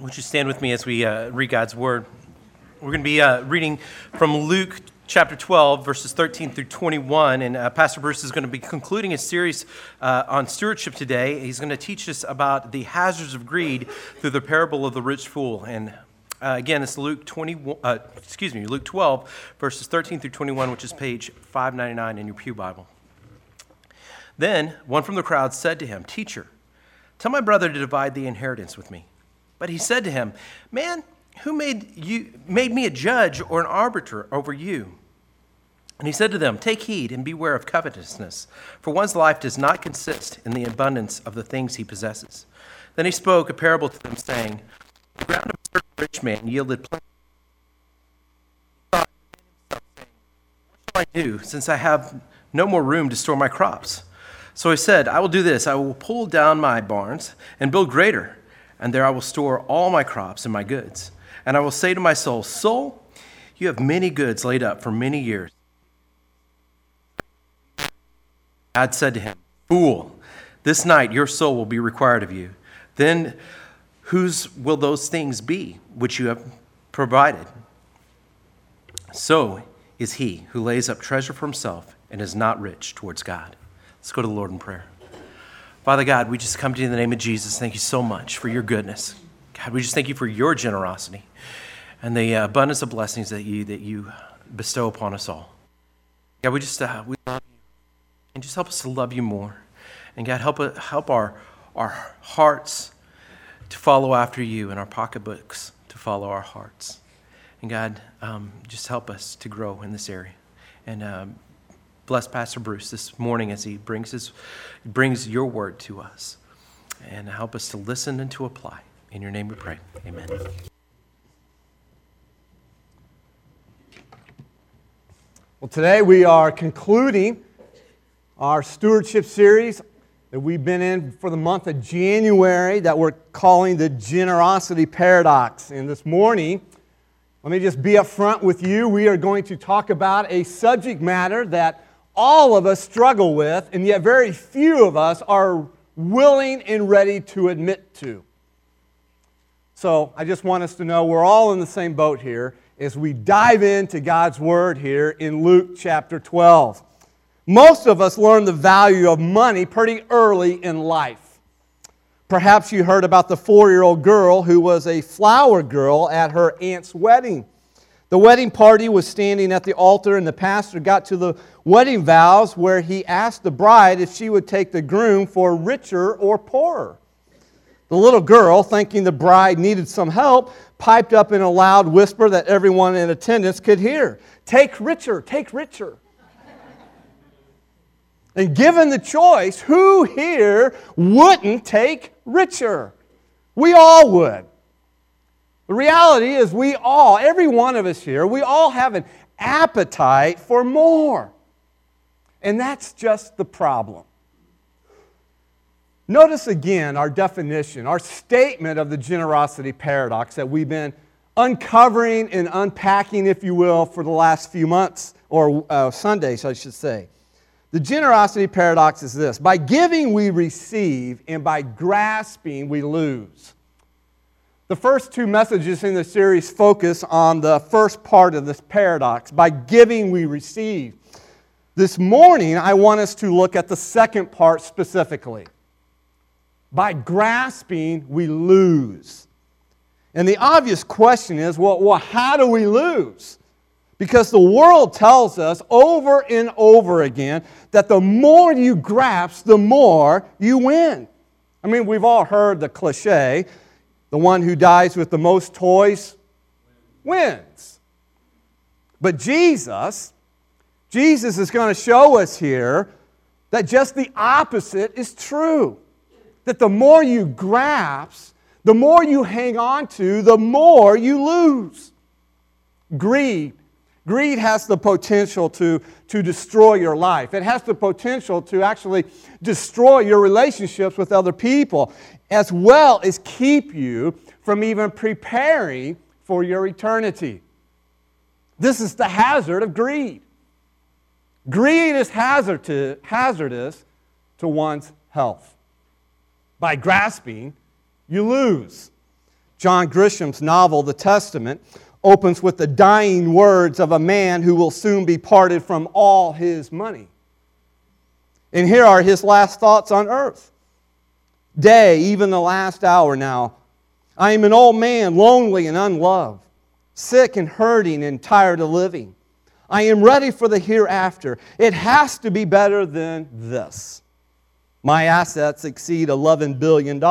Would you stand with me as we uh, read God's word? We're going to be uh, reading from Luke chapter 12, verses 13 through 21. And uh, Pastor Bruce is going to be concluding a series uh, on stewardship today. He's going to teach us about the hazards of greed through the parable of the rich fool. And uh, again, it's Luke 20, uh, excuse me, Luke 12, verses 13 through 21, which is page 599 in your Pew Bible. Then one from the crowd said to him, Teacher, tell my brother to divide the inheritance with me. But he said to him, Man, who made, you, made me a judge or an arbiter over you? And he said to them, Take heed and beware of covetousness, for one's life does not consist in the abundance of the things he possesses. Then he spoke a parable to them, saying, The ground of a certain rich man yielded plenty. What shall I do, since I have no more room to store my crops? So he said, I will do this I will pull down my barns and build greater and there I will store all my crops and my goods. And I will say to my soul, Soul, you have many goods laid up for many years. God said to him, Fool, this night your soul will be required of you. Then whose will those things be which you have provided? So is he who lays up treasure for himself and is not rich towards God. Let's go to the Lord in prayer. Father God, we just come to you in the name of Jesus. Thank you so much for your goodness. God, we just thank you for your generosity and the abundance of blessings that you, that you bestow upon us all. God, we just uh, we love you. And just help us to love you more. And God, help, help our, our hearts to follow after you and our pocketbooks to follow our hearts. And God, um, just help us to grow in this area. And um, bless Pastor Bruce this morning as he brings, his, brings your word to us and help us to listen and to apply. In your name we pray. Amen. Well, today we are concluding our stewardship series that we've been in for the month of January that we're calling the generosity paradox. And this morning, let me just be upfront with you. We are going to talk about a subject matter that all of us struggle with, and yet very few of us are willing and ready to admit to. So I just want us to know we're all in the same boat here as we dive into God's Word here in Luke chapter 12. Most of us learn the value of money pretty early in life. Perhaps you heard about the four year old girl who was a flower girl at her aunt's wedding. The wedding party was standing at the altar, and the pastor got to the wedding vows where he asked the bride if she would take the groom for richer or poorer. The little girl, thinking the bride needed some help, piped up in a loud whisper that everyone in attendance could hear Take richer, take richer. and given the choice, who here wouldn't take richer? We all would. The reality is, we all, every one of us here, we all have an appetite for more. And that's just the problem. Notice again our definition, our statement of the generosity paradox that we've been uncovering and unpacking, if you will, for the last few months, or uh, Sundays, I should say. The generosity paradox is this by giving, we receive, and by grasping, we lose. The first two messages in the series focus on the first part of this paradox. By giving, we receive. This morning, I want us to look at the second part specifically. By grasping, we lose. And the obvious question is well, well, how do we lose? Because the world tells us over and over again that the more you grasp, the more you win. I mean, we've all heard the cliche the one who dies with the most toys wins. But Jesus, Jesus is going to show us here that just the opposite is true. That the more you grasp, the more you hang on to, the more you lose. Greed. Greed has the potential to, to destroy your life. It has the potential to actually destroy your relationships with other people as well as keep you from even preparing for your eternity. This is the hazard of greed. Greed is hazard to, hazardous to one's health. By grasping, you lose. John Grisham's novel, The Testament, opens with the dying words of a man who will soon be parted from all his money. And here are his last thoughts on earth. Day, even the last hour now, I am an old man, lonely and unloved, sick and hurting and tired of living. I am ready for the hereafter. It has to be better than this. My assets exceed $11 billion.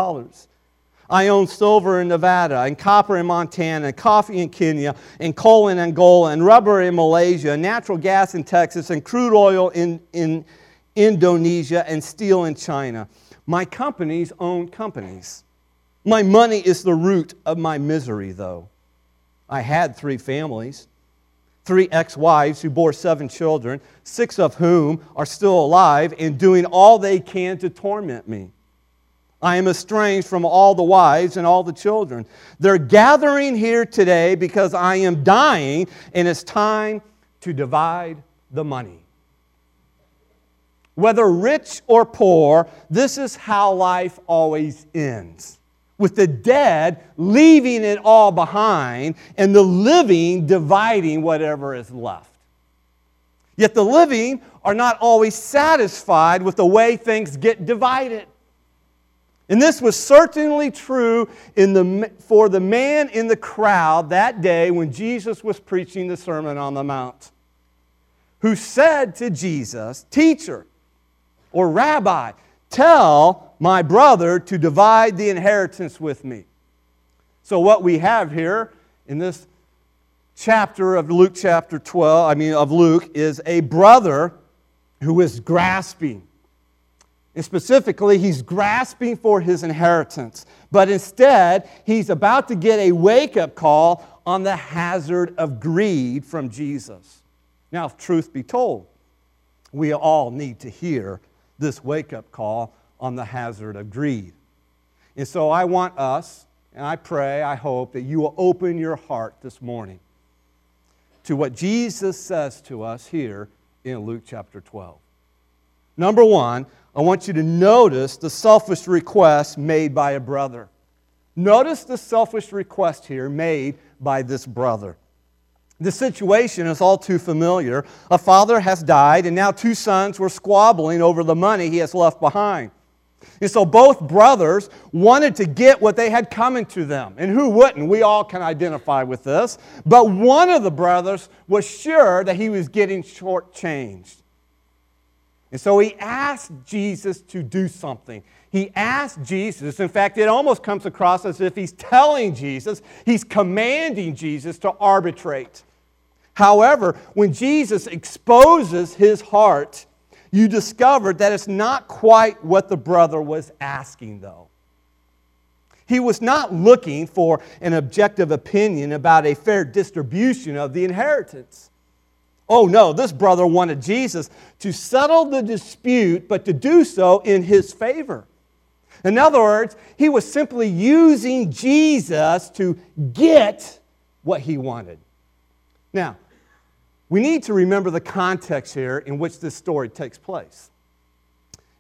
I own silver in Nevada, and copper in Montana, and coffee in Kenya, and coal in Angola, and rubber in Malaysia, and natural gas in Texas, and crude oil in, in Indonesia, and steel in China. My companies own companies. My money is the root of my misery, though. I had three families, three ex wives who bore seven children, six of whom are still alive and doing all they can to torment me. I am estranged from all the wives and all the children. They're gathering here today because I am dying and it's time to divide the money. Whether rich or poor, this is how life always ends. With the dead leaving it all behind and the living dividing whatever is left. Yet the living are not always satisfied with the way things get divided. And this was certainly true in the, for the man in the crowd that day when Jesus was preaching the Sermon on the Mount, who said to Jesus, Teacher or Rabbi, tell my brother to divide the inheritance with me. So, what we have here in this chapter of Luke chapter 12, I mean, of Luke, is a brother who is grasping and specifically, he's grasping for his inheritance. But instead, he's about to get a wake up call on the hazard of greed from Jesus. Now, if truth be told, we all need to hear this wake up call on the hazard of greed. And so I want us, and I pray, I hope, that you will open your heart this morning to what Jesus says to us here in Luke chapter 12. Number one, I want you to notice the selfish request made by a brother. Notice the selfish request here made by this brother. The situation is all too familiar. A father has died, and now two sons were squabbling over the money he has left behind. And so both brothers wanted to get what they had coming to them. And who wouldn't? We all can identify with this. But one of the brothers was sure that he was getting shortchanged. And so he asked Jesus to do something. He asked Jesus, in fact, it almost comes across as if he's telling Jesus, he's commanding Jesus to arbitrate. However, when Jesus exposes his heart, you discover that it's not quite what the brother was asking, though. He was not looking for an objective opinion about a fair distribution of the inheritance. Oh no, this brother wanted Jesus to settle the dispute, but to do so in his favor. In other words, he was simply using Jesus to get what he wanted. Now, we need to remember the context here in which this story takes place.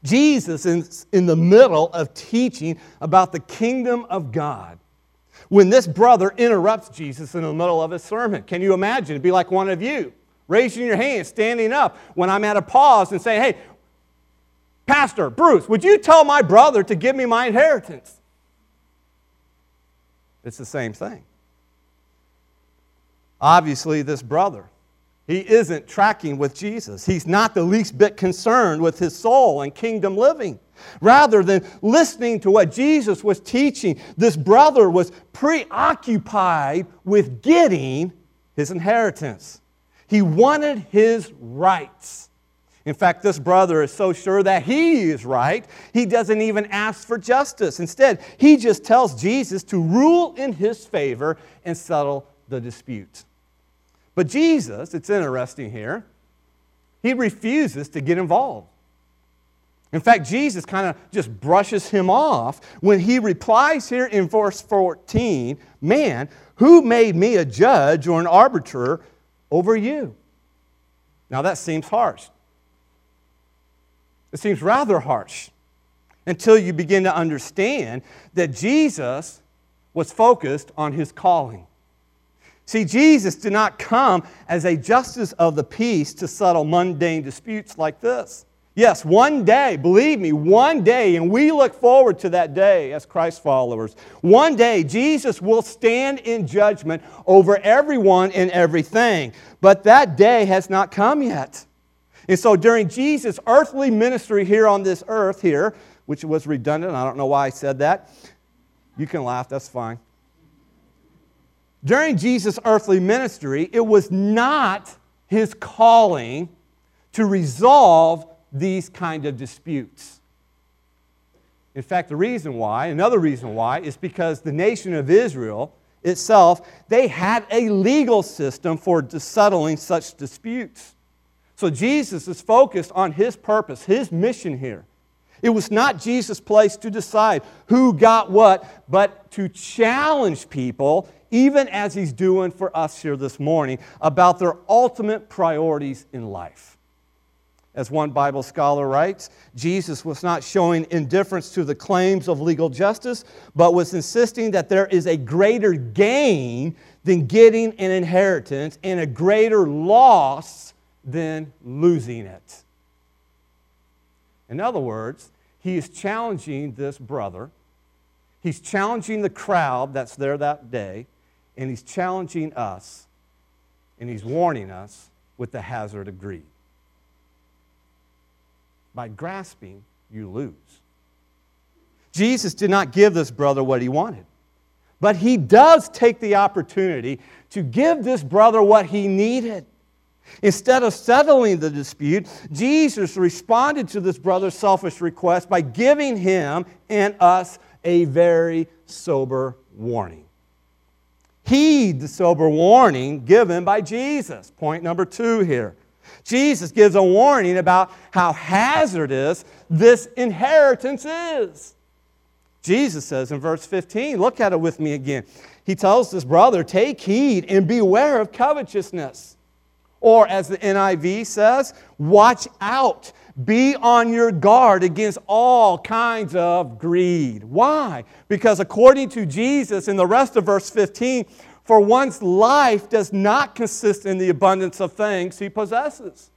Jesus is in the middle of teaching about the kingdom of God when this brother interrupts Jesus in the middle of his sermon. Can you imagine? It'd be like one of you raising your hand, standing up when I'm at a pause and saying, hey, Pastor Bruce, would you tell my brother to give me my inheritance? It's the same thing. Obviously, this brother, he isn't tracking with Jesus. He's not the least bit concerned with his soul and kingdom living. Rather than listening to what Jesus was teaching, this brother was preoccupied with getting his inheritance. He wanted his rights. In fact, this brother is so sure that he is right, he doesn't even ask for justice. Instead, he just tells Jesus to rule in his favor and settle the dispute. But Jesus, it's interesting here, he refuses to get involved. In fact, Jesus kind of just brushes him off when he replies here in verse 14 Man, who made me a judge or an arbiter over you. Now that seems harsh. It seems rather harsh until you begin to understand that Jesus was focused on his calling. See, Jesus did not come as a justice of the peace to settle mundane disputes like this. Yes, one day, believe me, one day, and we look forward to that day as Christ followers. One day, Jesus will stand in judgment over everyone and everything. But that day has not come yet. And so during Jesus' earthly ministry here on this earth, here, which was redundant, I don't know why I said that. You can laugh, that's fine. During Jesus' earthly ministry, it was not his calling to resolve these kind of disputes. In fact, the reason why, another reason why, is because the nation of Israel itself, they had a legal system for settling such disputes. So Jesus is focused on his purpose, his mission here. It was not Jesus' place to decide who got what, but to challenge people, even as he's doing for us here this morning, about their ultimate priorities in life. As one Bible scholar writes, Jesus was not showing indifference to the claims of legal justice, but was insisting that there is a greater gain than getting an inheritance and a greater loss than losing it. In other words, he is challenging this brother. He's challenging the crowd that's there that day, and he's challenging us, and he's warning us with the hazard of greed. By grasping, you lose. Jesus did not give this brother what he wanted, but he does take the opportunity to give this brother what he needed. Instead of settling the dispute, Jesus responded to this brother's selfish request by giving him and us a very sober warning. Heed the sober warning given by Jesus. Point number two here. Jesus gives a warning about how hazardous this inheritance is. Jesus says in verse 15, look at it with me again. He tells this brother, Take heed and beware of covetousness. Or, as the NIV says, watch out. Be on your guard against all kinds of greed. Why? Because according to Jesus in the rest of verse 15, for one's life does not consist in the abundance of things he possesses.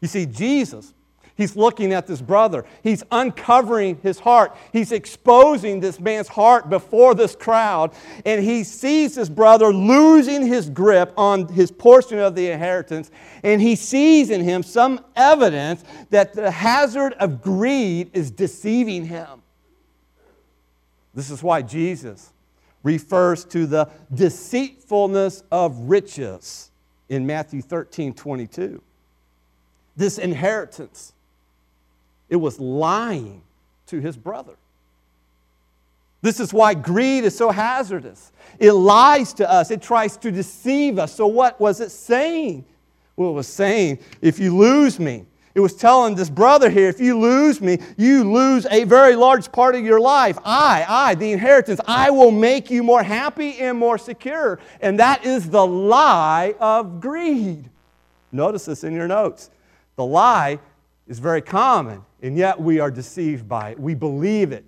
You see, Jesus, he's looking at this brother. He's uncovering his heart. He's exposing this man's heart before this crowd. And he sees this brother losing his grip on his portion of the inheritance. And he sees in him some evidence that the hazard of greed is deceiving him. This is why Jesus refers to the deceitfulness of riches in Matthew 13 22. This inheritance, it was lying to his brother. This is why greed is so hazardous. It lies to us, it tries to deceive us. So, what was it saying? Well, it was saying, if you lose me, it was telling this brother here, if you lose me, you lose a very large part of your life. I, I, the inheritance, I will make you more happy and more secure. And that is the lie of greed. Notice this in your notes. The lie is very common, and yet we are deceived by it. We believe it.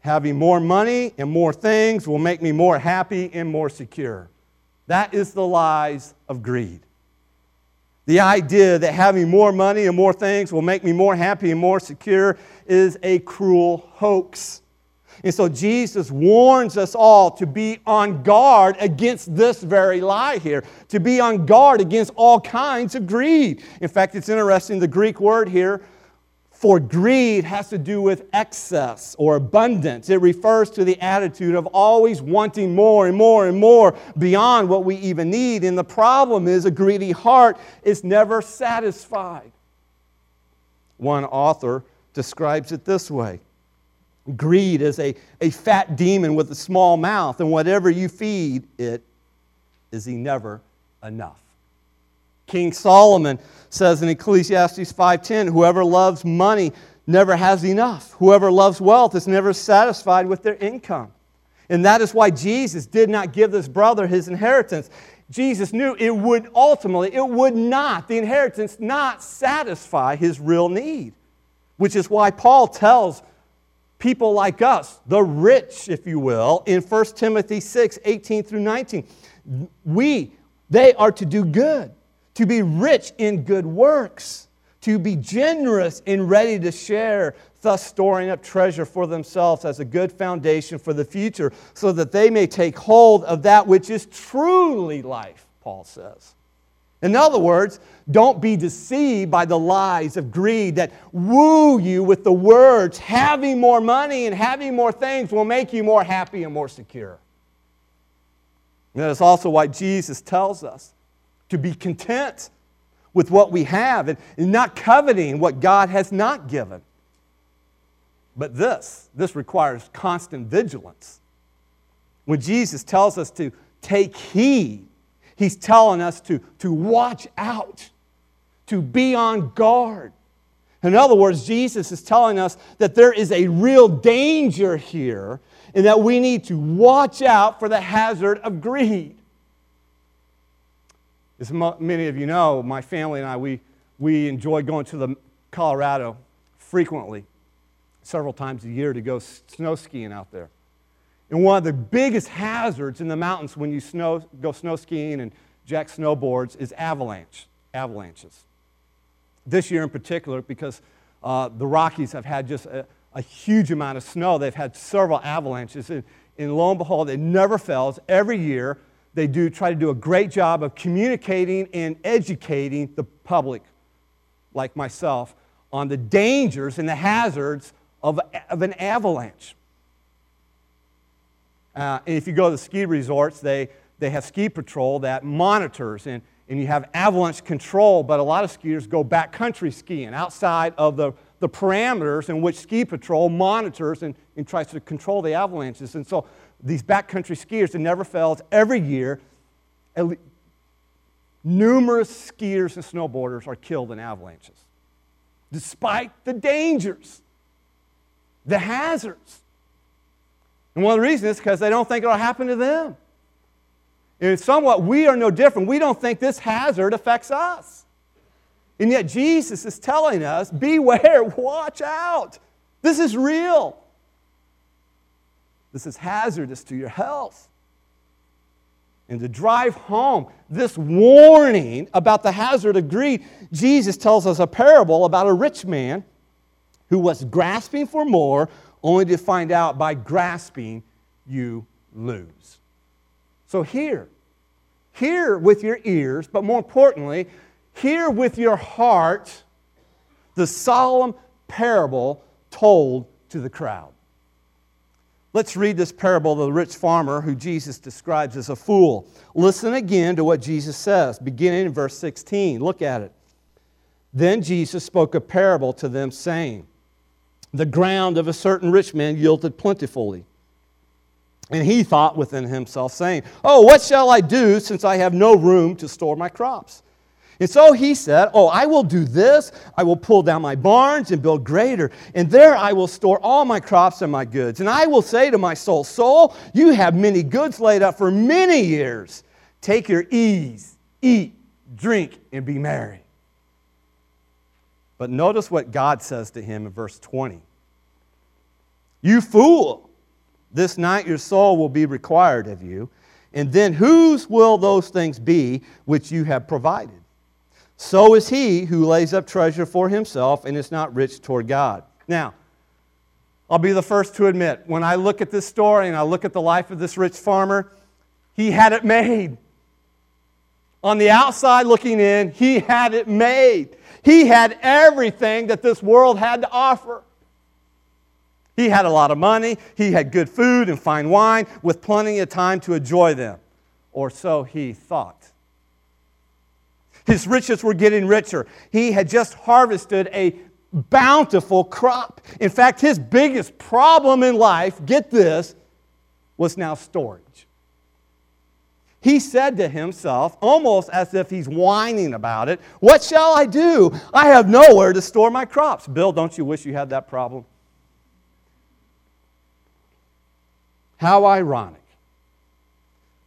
Having more money and more things will make me more happy and more secure. That is the lies of greed. The idea that having more money and more things will make me more happy and more secure is a cruel hoax. And so Jesus warns us all to be on guard against this very lie here, to be on guard against all kinds of greed. In fact, it's interesting, the Greek word here for greed has to do with excess or abundance. It refers to the attitude of always wanting more and more and more beyond what we even need. And the problem is, a greedy heart is never satisfied. One author describes it this way Greed is a, a fat demon with a small mouth, and whatever you feed it is he never enough. King Solomon says in Ecclesiastes 5:10, whoever loves money never has enough. Whoever loves wealth is never satisfied with their income. And that is why Jesus did not give this brother his inheritance. Jesus knew it would ultimately, it would not, the inheritance not satisfy his real need. Which is why Paul tells people like us, the rich, if you will, in 1 Timothy 6 18 through 19. We, they are to do good, to be rich in good works, to be generous and ready to share, thus storing up treasure for themselves as a good foundation for the future, so that they may take hold of that which is truly life, Paul says. In other words, don't be deceived by the lies of greed that woo you with the words, having more money and having more things will make you more happy and more secure. And that is also why Jesus tells us to be content with what we have and not coveting what God has not given. But this, this requires constant vigilance. When Jesus tells us to take heed, he's telling us to, to watch out, to be on guard. In other words, Jesus is telling us that there is a real danger here and that we need to watch out for the hazard of greed. As many of you know, my family and I, we, we enjoy going to the Colorado frequently, several times a year to go snow skiing out there. And one of the biggest hazards in the mountains when you snow, go snow skiing and jack snowboards is avalanche, avalanches. This year in particular, because uh, the Rockies have had just a, a, huge amount of snow, they've had several avalanches. And, and lo and behold, it never fails. Every year, they do try to do a great job of communicating and educating the public, like myself, on the dangers and the hazards of, of an avalanche. Uh, and if you go to the ski resorts, they, they have ski patrol that monitors and, and you have avalanche control, but a lot of skiers go backcountry skiing outside of the, the parameters in which ski patrol monitors and, and tries to control the avalanches. And so these backcountry skiers, it never fails, every year, numerous skiers and snowboarders are killed in avalanches, despite the dangers, the hazards. And one of the reasons is because they don't think it'll happen to them. And somewhat, we are no different. We don't think this hazard affects us. And yet, Jesus is telling us beware, watch out. This is real. This is hazardous to your health. And to drive home this warning about the hazard of greed, Jesus tells us a parable about a rich man who was grasping for more, only to find out by grasping you lose. So, hear. Hear with your ears, but more importantly, hear with your heart the solemn parable told to the crowd. Let's read this parable of the rich farmer who Jesus describes as a fool. Listen again to what Jesus says, beginning in verse 16. Look at it. Then Jesus spoke a parable to them, saying, The ground of a certain rich man yielded plentifully. And he thought within himself, saying, Oh, what shall I do since I have no room to store my crops? And so he said, Oh, I will do this. I will pull down my barns and build greater. And there I will store all my crops and my goods. And I will say to my soul, Soul, you have many goods laid up for many years. Take your ease, eat, drink, and be merry. But notice what God says to him in verse 20 You fool, this night your soul will be required of you. And then whose will those things be which you have provided? So is he who lays up treasure for himself and is not rich toward God. Now, I'll be the first to admit, when I look at this story and I look at the life of this rich farmer, he had it made. On the outside looking in, he had it made. He had everything that this world had to offer. He had a lot of money, he had good food and fine wine, with plenty of time to enjoy them. Or so he thought. His riches were getting richer. He had just harvested a bountiful crop. In fact, his biggest problem in life, get this, was now storage. He said to himself, almost as if he's whining about it, What shall I do? I have nowhere to store my crops. Bill, don't you wish you had that problem? How ironic.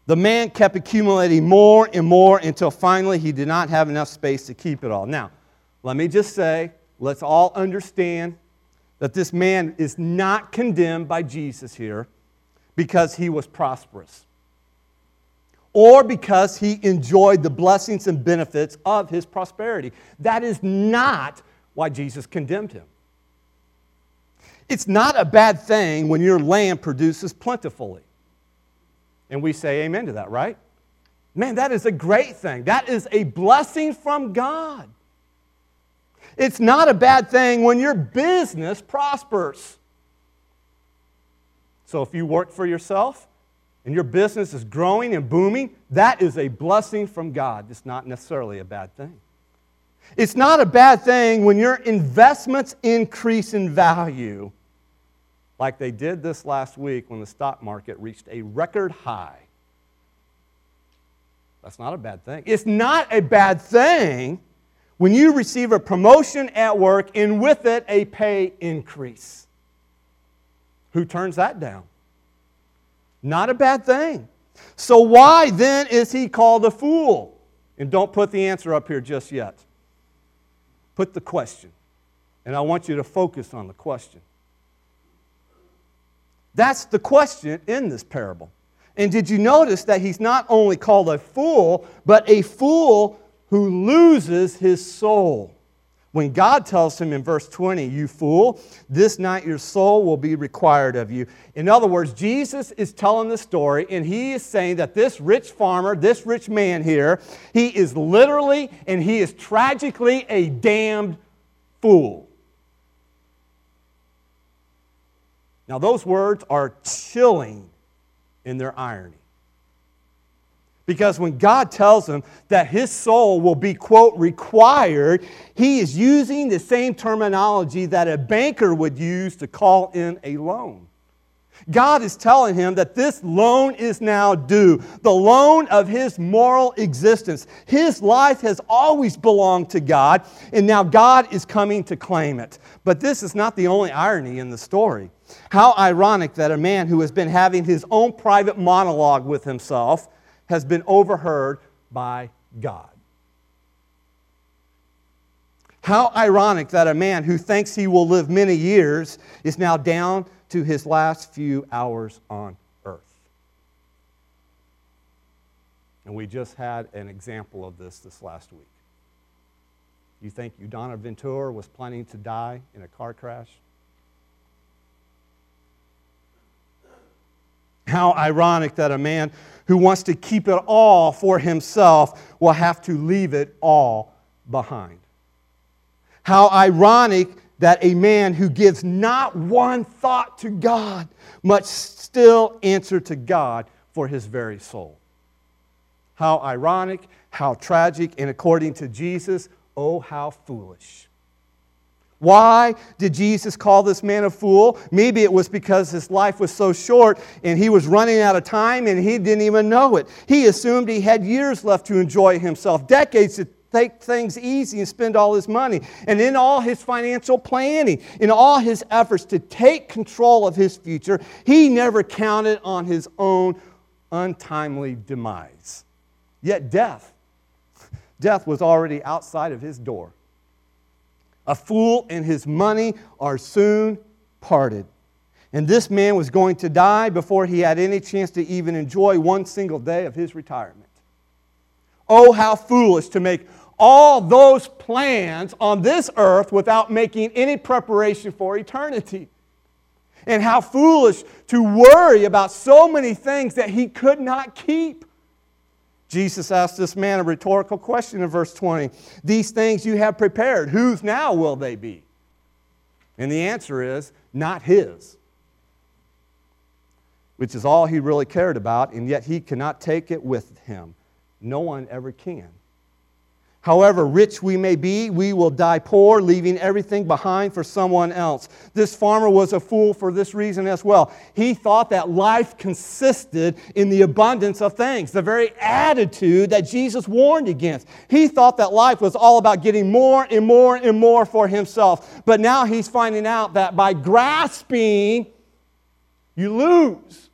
The man kept accumulating more and more until finally he did not have enough space to keep it all. Now, let me just say, let's all understand that this man is not condemned by Jesus here because he was prosperous or because he enjoyed the blessings and benefits of his prosperity. That is not why Jesus condemned him. It's not a bad thing when your land produces plentifully. And we say amen to that, right? Man, that is a great thing. That is a blessing from God. It's not a bad thing when your business prospers. So if you work for yourself and your business is growing and booming, that is a blessing from God. It's not necessarily a bad thing. It's not a bad thing when your investments increase in value, like they did this last week when the stock market reached a record high. That's not a bad thing. It's not a bad thing when you receive a promotion at work and with it a pay increase. Who turns that down? Not a bad thing. So, why then is he called a fool? And don't put the answer up here just yet. Put the question. And I want you to focus on the question. That's the question in this parable. And did you notice that he's not only called a fool, but a fool who loses his soul? When God tells him in verse 20, You fool, this night your soul will be required of you. In other words, Jesus is telling the story, and he is saying that this rich farmer, this rich man here, he is literally and he is tragically a damned fool. Now, those words are chilling in their irony. Because when God tells him that his soul will be, quote, required, he is using the same terminology that a banker would use to call in a loan. God is telling him that this loan is now due, the loan of his moral existence. His life has always belonged to God, and now God is coming to claim it. But this is not the only irony in the story. How ironic that a man who has been having his own private monologue with himself has been overheard by God. How ironic that a man who thinks he will live many years is now down to his last few hours on earth. And we just had an example of this this last week. You think Udana Ventura was planning to die in a car crash? How ironic that a man who wants to keep it all for himself will have to leave it all behind. How ironic that a man who gives not one thought to God must still answer to God for his very soul. How ironic, how tragic, and according to Jesus, oh, how foolish. Why did Jesus call this man a fool? Maybe it was because his life was so short and he was running out of time and he didn't even know it. He assumed he had years left to enjoy himself, decades to take things easy and spend all his money. And in all his financial planning, in all his efforts to take control of his future, he never counted on his own untimely demise. Yet death, death was already outside of his door. A fool and his money are soon parted. And this man was going to die before he had any chance to even enjoy one single day of his retirement. Oh, how foolish to make all those plans on this earth without making any preparation for eternity. And how foolish to worry about so many things that he could not keep. Jesus asked this man a rhetorical question in verse 20 These things you have prepared, whose now will they be? And the answer is, not his, which is all he really cared about, and yet he cannot take it with him. No one ever can. However rich we may be, we will die poor, leaving everything behind for someone else. This farmer was a fool for this reason as well. He thought that life consisted in the abundance of things, the very attitude that Jesus warned against. He thought that life was all about getting more and more and more for himself. But now he's finding out that by grasping, you lose.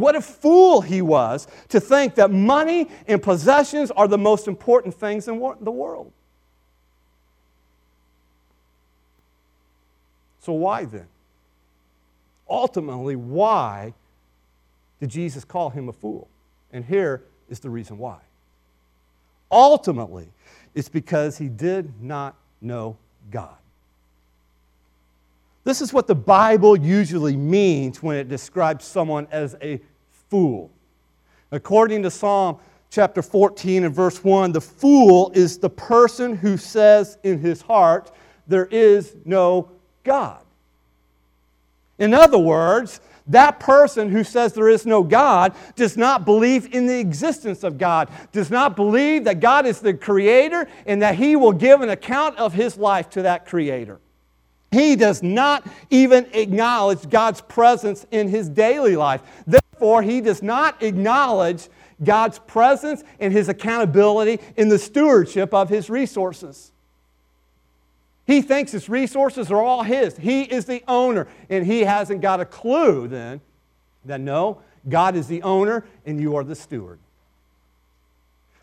What a fool he was to think that money and possessions are the most important things in the world. So, why then? Ultimately, why did Jesus call him a fool? And here is the reason why. Ultimately, it's because he did not know God. This is what the Bible usually means when it describes someone as a fool. According to Psalm chapter 14 and verse 1, the fool is the person who says in his heart, There is no God. In other words, that person who says there is no God does not believe in the existence of God, does not believe that God is the creator and that he will give an account of his life to that creator. He does not even acknowledge God's presence in his daily life. Therefore, he does not acknowledge God's presence and his accountability in the stewardship of his resources. He thinks his resources are all his. He is the owner, and he hasn't got a clue then that no, God is the owner and you are the steward.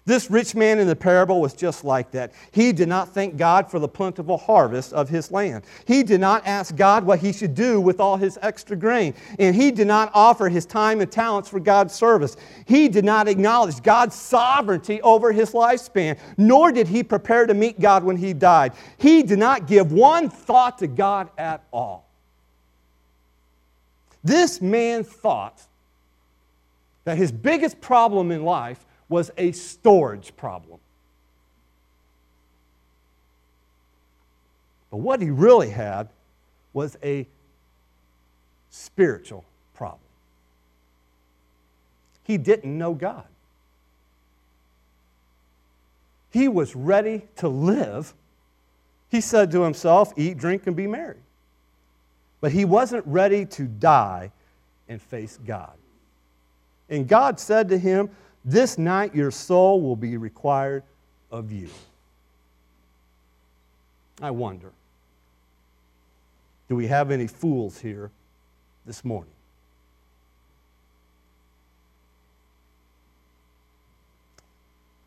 This rich man in the parable was just like that. He did not thank God for the plentiful harvest of his land. He did not ask God what he should do with all his extra grain. And he did not offer his time and talents for God's service. He did not acknowledge God's sovereignty over his lifespan, nor did he prepare to meet God when he died. He did not give one thought to God at all. This man thought that his biggest problem in life was a storage problem. But what he really had was a spiritual problem. He didn't know God. He was ready to live. He said to himself, Eat, drink, and be merry. But he wasn't ready to die and face God. And God said to him, this night your soul will be required of you. I wonder do we have any fools here this morning?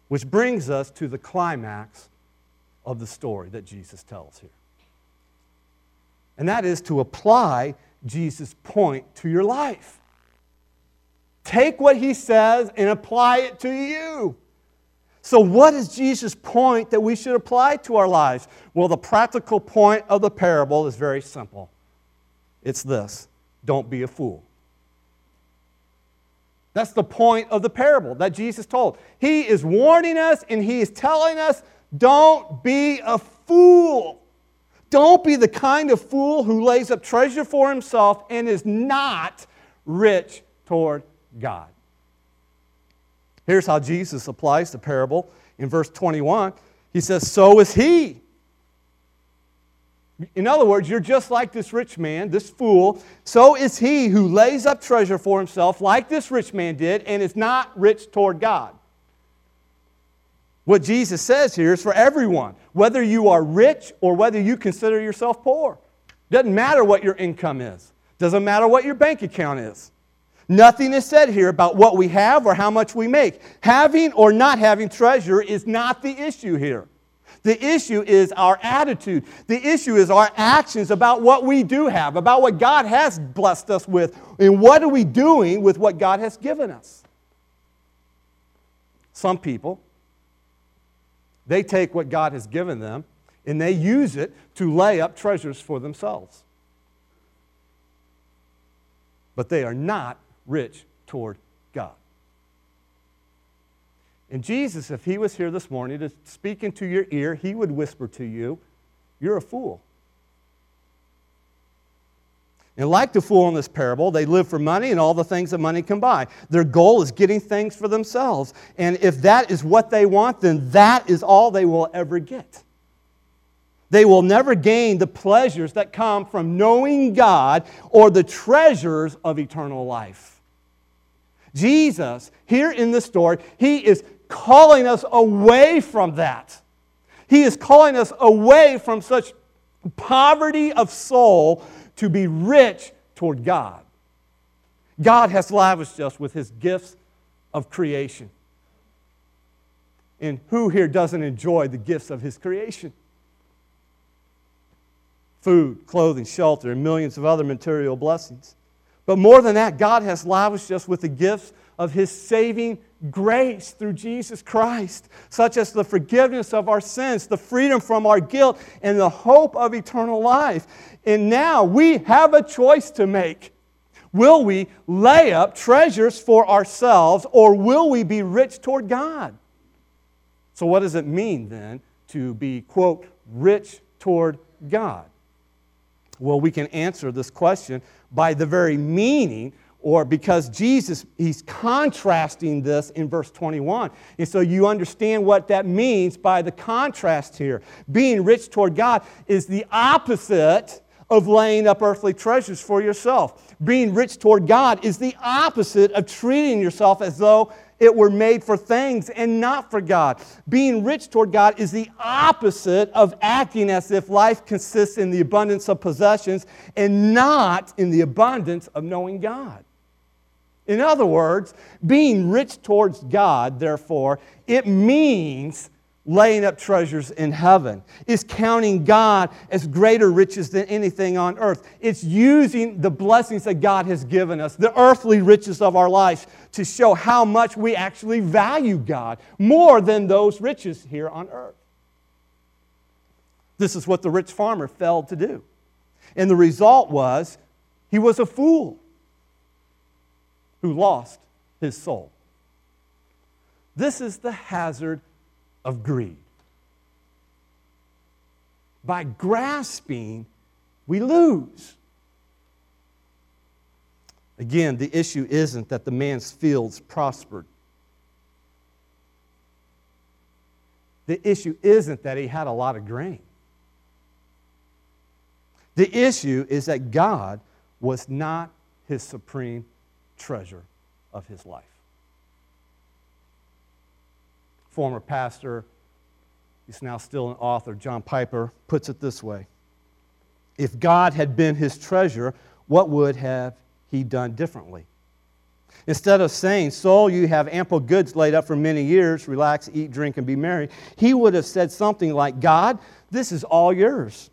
Which brings us to the climax of the story that Jesus tells here. And that is to apply Jesus' point to your life. Take what he says and apply it to you. So, what is Jesus' point that we should apply to our lives? Well, the practical point of the parable is very simple it's this don't be a fool. That's the point of the parable that Jesus told. He is warning us and he is telling us don't be a fool. Don't be the kind of fool who lays up treasure for himself and is not rich toward God. Here's how Jesus applies the parable in verse 21. He says, So is he. In other words, you're just like this rich man, this fool. So is he who lays up treasure for himself, like this rich man did, and is not rich toward God. What Jesus says here is for everyone, whether you are rich or whether you consider yourself poor. Doesn't matter what your income is, doesn't matter what your bank account is. Nothing is said here about what we have or how much we make. Having or not having treasure is not the issue here. The issue is our attitude. The issue is our actions about what we do have, about what God has blessed us with, and what are we doing with what God has given us. Some people, they take what God has given them and they use it to lay up treasures for themselves. But they are not rich toward God. And Jesus, if he was here this morning to speak into your ear, he would whisper to you, You're a fool. And like the fool in this parable, they live for money and all the things that money can buy. Their goal is getting things for themselves. And if that is what they want, then that is all they will ever get. They will never gain the pleasures that come from knowing God or the treasures of eternal life. Jesus, here in this story, he is calling us away from that. He is calling us away from such poverty of soul to be rich toward God. God has lavished us with his gifts of creation. And who here doesn't enjoy the gifts of his creation? food, clothing, shelter, and millions of other material blessings. But more than that, God has lavished us with the gifts of His saving grace through Jesus Christ, such as the forgiveness of our sins, the freedom from our guilt, and the hope of eternal life. And now we have a choice to make. Will we lay up treasures for ourselves or will we be rich toward God? So, what does it mean then to be, quote, rich toward God? Well, we can answer this question by the very meaning or because Jesus, he's contrasting this in verse 21. And so you understand what that means by the contrast here. Being rich toward God is the opposite of laying up earthly treasures for yourself. Being rich toward God is the opposite of treating yourself as though it were made for things and not for God. Being rich toward God is the opposite of acting as if life consists in the abundance of possessions and not in the abundance of knowing God. In other words, being rich towards God, therefore, it means laying up treasures in heaven. It's counting God as greater riches than anything on earth. It's using the blessings that God has given us, the earthly riches of our life, to show how much we actually value God more than those riches here on earth. This is what the rich farmer failed to do. And the result was he was a fool who lost his soul. This is the hazard of greed. By grasping, we lose. Again, the issue isn't that the man's fields prospered. The issue isn't that he had a lot of grain. The issue is that God was not his supreme treasure of his life. Former pastor, he's now still an author, John Piper, puts it this way If God had been his treasure, what would have he done differently? Instead of saying, Soul, you have ample goods laid up for many years, relax, eat, drink, and be merry, he would have said something like, God, this is all yours.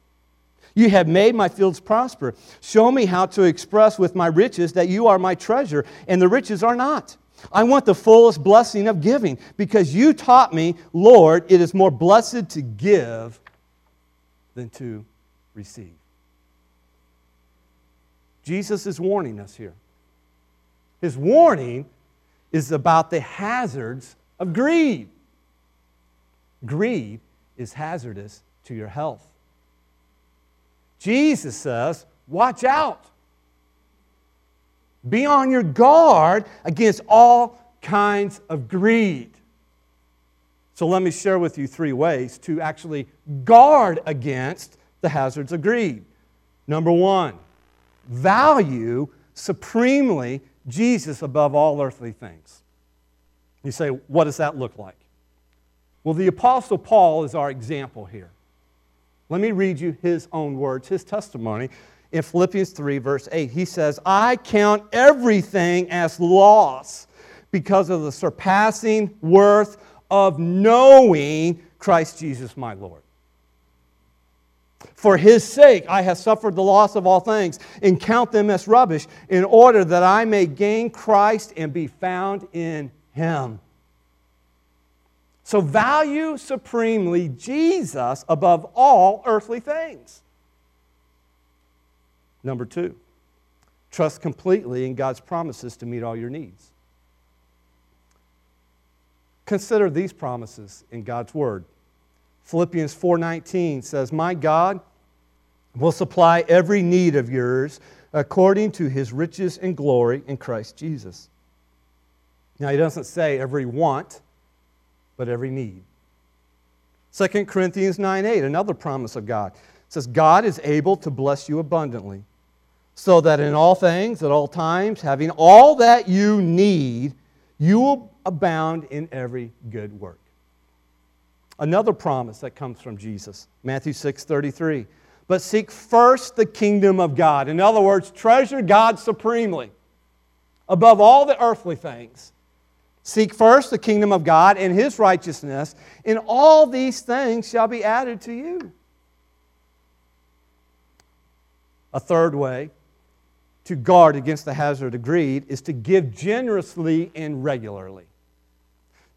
You have made my fields prosper. Show me how to express with my riches that you are my treasure, and the riches are not. I want the fullest blessing of giving because you taught me, Lord, it is more blessed to give than to receive. Jesus is warning us here. His warning is about the hazards of greed. Greed is hazardous to your health. Jesus says, Watch out. Be on your guard against all kinds of greed. So, let me share with you three ways to actually guard against the hazards of greed. Number one, value supremely Jesus above all earthly things. You say, what does that look like? Well, the Apostle Paul is our example here. Let me read you his own words, his testimony in Philippians 3, verse 8. He says, I count everything as loss because of the surpassing worth of knowing Christ Jesus my Lord. For his sake, I have suffered the loss of all things and count them as rubbish in order that I may gain Christ and be found in him. So, value supremely Jesus above all earthly things. Number two, trust completely in God's promises to meet all your needs. Consider these promises in God's word. Philippians 4:19 says, "My God will supply every need of yours according to his riches and glory in Christ Jesus." Now he doesn't say every want, but every need. 2 Corinthians 9:8, another promise of God, says, "God is able to bless you abundantly." So that in all things, at all times, having all that you need, you will abound in every good work. Another promise that comes from Jesus, Matthew 6 33. But seek first the kingdom of God. In other words, treasure God supremely above all the earthly things. Seek first the kingdom of God and his righteousness, and all these things shall be added to you. A third way to guard against the hazard of greed is to give generously and regularly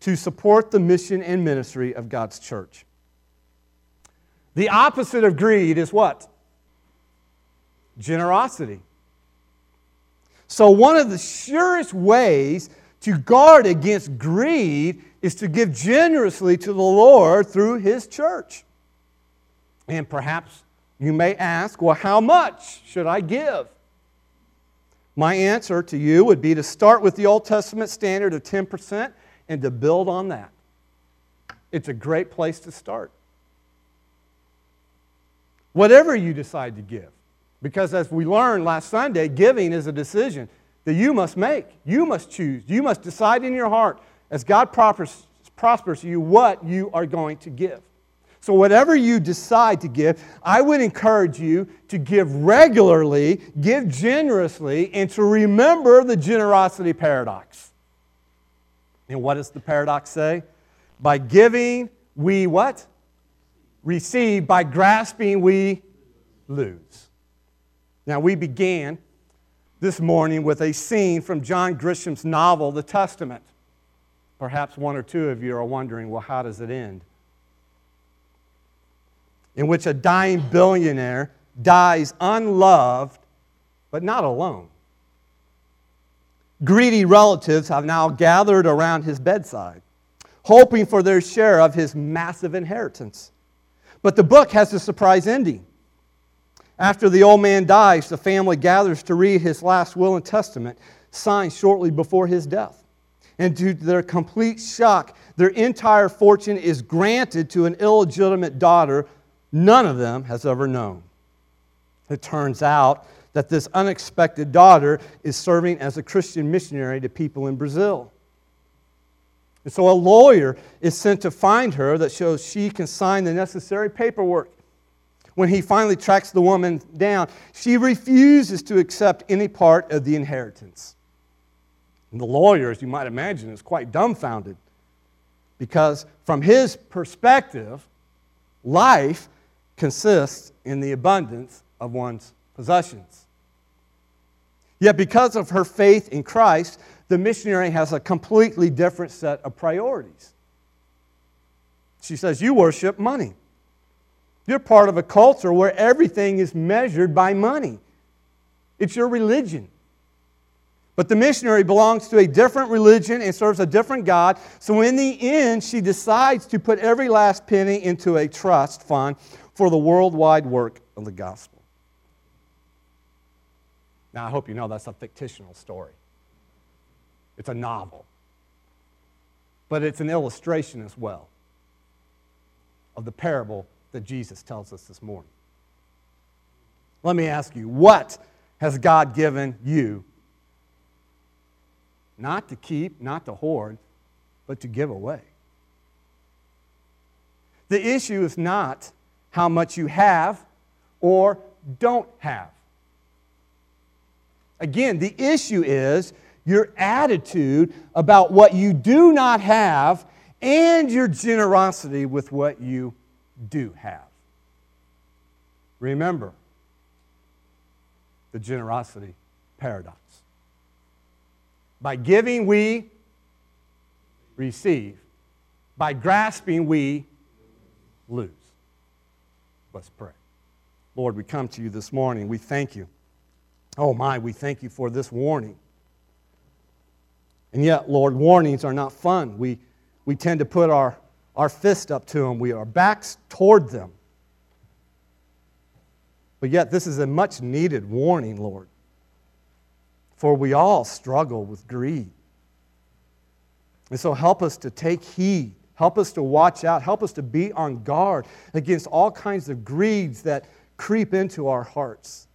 to support the mission and ministry of God's church. The opposite of greed is what? Generosity. So, one of the surest ways to guard against greed is to give generously to the Lord through His church. And perhaps you may ask, well, how much should I give? My answer to you would be to start with the Old Testament standard of 10% and to build on that. It's a great place to start. Whatever you decide to give, because as we learned last Sunday, giving is a decision that you must make. You must choose. You must decide in your heart, as God prospers, you, what you are going to give. So, whatever you decide to give, I would encourage you to give regularly, give generously, and to remember the generosity paradox. And what does the paradox say? By giving, we what? Receive. By grasping, we lose. Now, we began this morning with a scene from John Grisham's novel, The Testament. Perhaps one or two of you are wondering, well, how does it end? In which a dying billionaire dies unloved, but not alone. Greedy relatives have now gathered around his bedside, hoping for their share of his massive inheritance. But the book has a surprise ending. After the old man dies, the family gathers to read his last will and testament, signed shortly before his death. And to their complete shock, their entire fortune is granted to an illegitimate daughter none of them has ever known. It turns out that this unexpected daughter is serving as a Christian missionary to people in Brazil. And so a lawyer is sent to find her that shows she can sign the necessary paperwork. When he finally tracks the woman down, she refuses to accept any part of the inheritance. And the lawyer, as you might imagine, is quite dumbfounded because, from his perspective, life consists in the abundance of one's possessions. Yet, because of her faith in Christ, the missionary has a completely different set of priorities. She says, You worship money. You're part of a culture where everything is measured by money, it's your religion. But the missionary belongs to a different religion and serves a different God. So, in the end, she decides to put every last penny into a trust fund for the worldwide work of the gospel. Now, I hope you know that's a fictional story, it's a novel, but it's an illustration as well of the parable that Jesus tells us this morning. Let me ask you, what has God given you? Not to keep, not to hoard, but to give away. The issue is not how much you have or don't have. Again, the issue is your attitude about what you do not have and your generosity with what you do have. Remember the generosity paradox. By giving, we receive. By grasping, we lose. Let's pray. Lord, we come to you this morning. We thank you. Oh my, we thank you for this warning. And yet, Lord, warnings are not fun. We, we tend to put our, our fist up to them, we are backs toward them. But yet, this is a much needed warning, Lord. For we all struggle with greed. And so, help us to take heed Help us to watch out. Help us to be on guard against all kinds of greeds that creep into our hearts.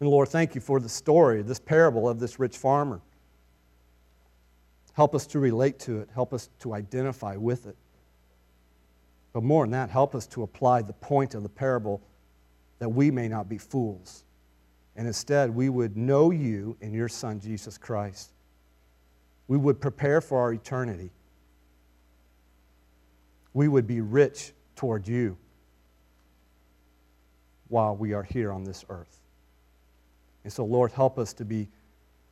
And Lord, thank you for the story, this parable of this rich farmer. Help us to relate to it, help us to identify with it. But more than that, help us to apply the point of the parable that we may not be fools. And instead, we would know you and your Son, Jesus Christ. We would prepare for our eternity we would be rich toward you. while we are here on this earth. And so, Lord, help us to be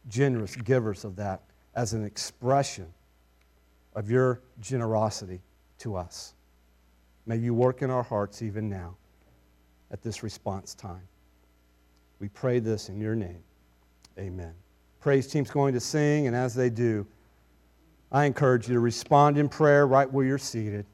generous givers of that as an expression of your generosity to us. May you work in our hearts even now at this response time. We pray this in your name. Amen. Praise team's going to sing, and as they do, I encourage you to respond in prayer right where you're seated.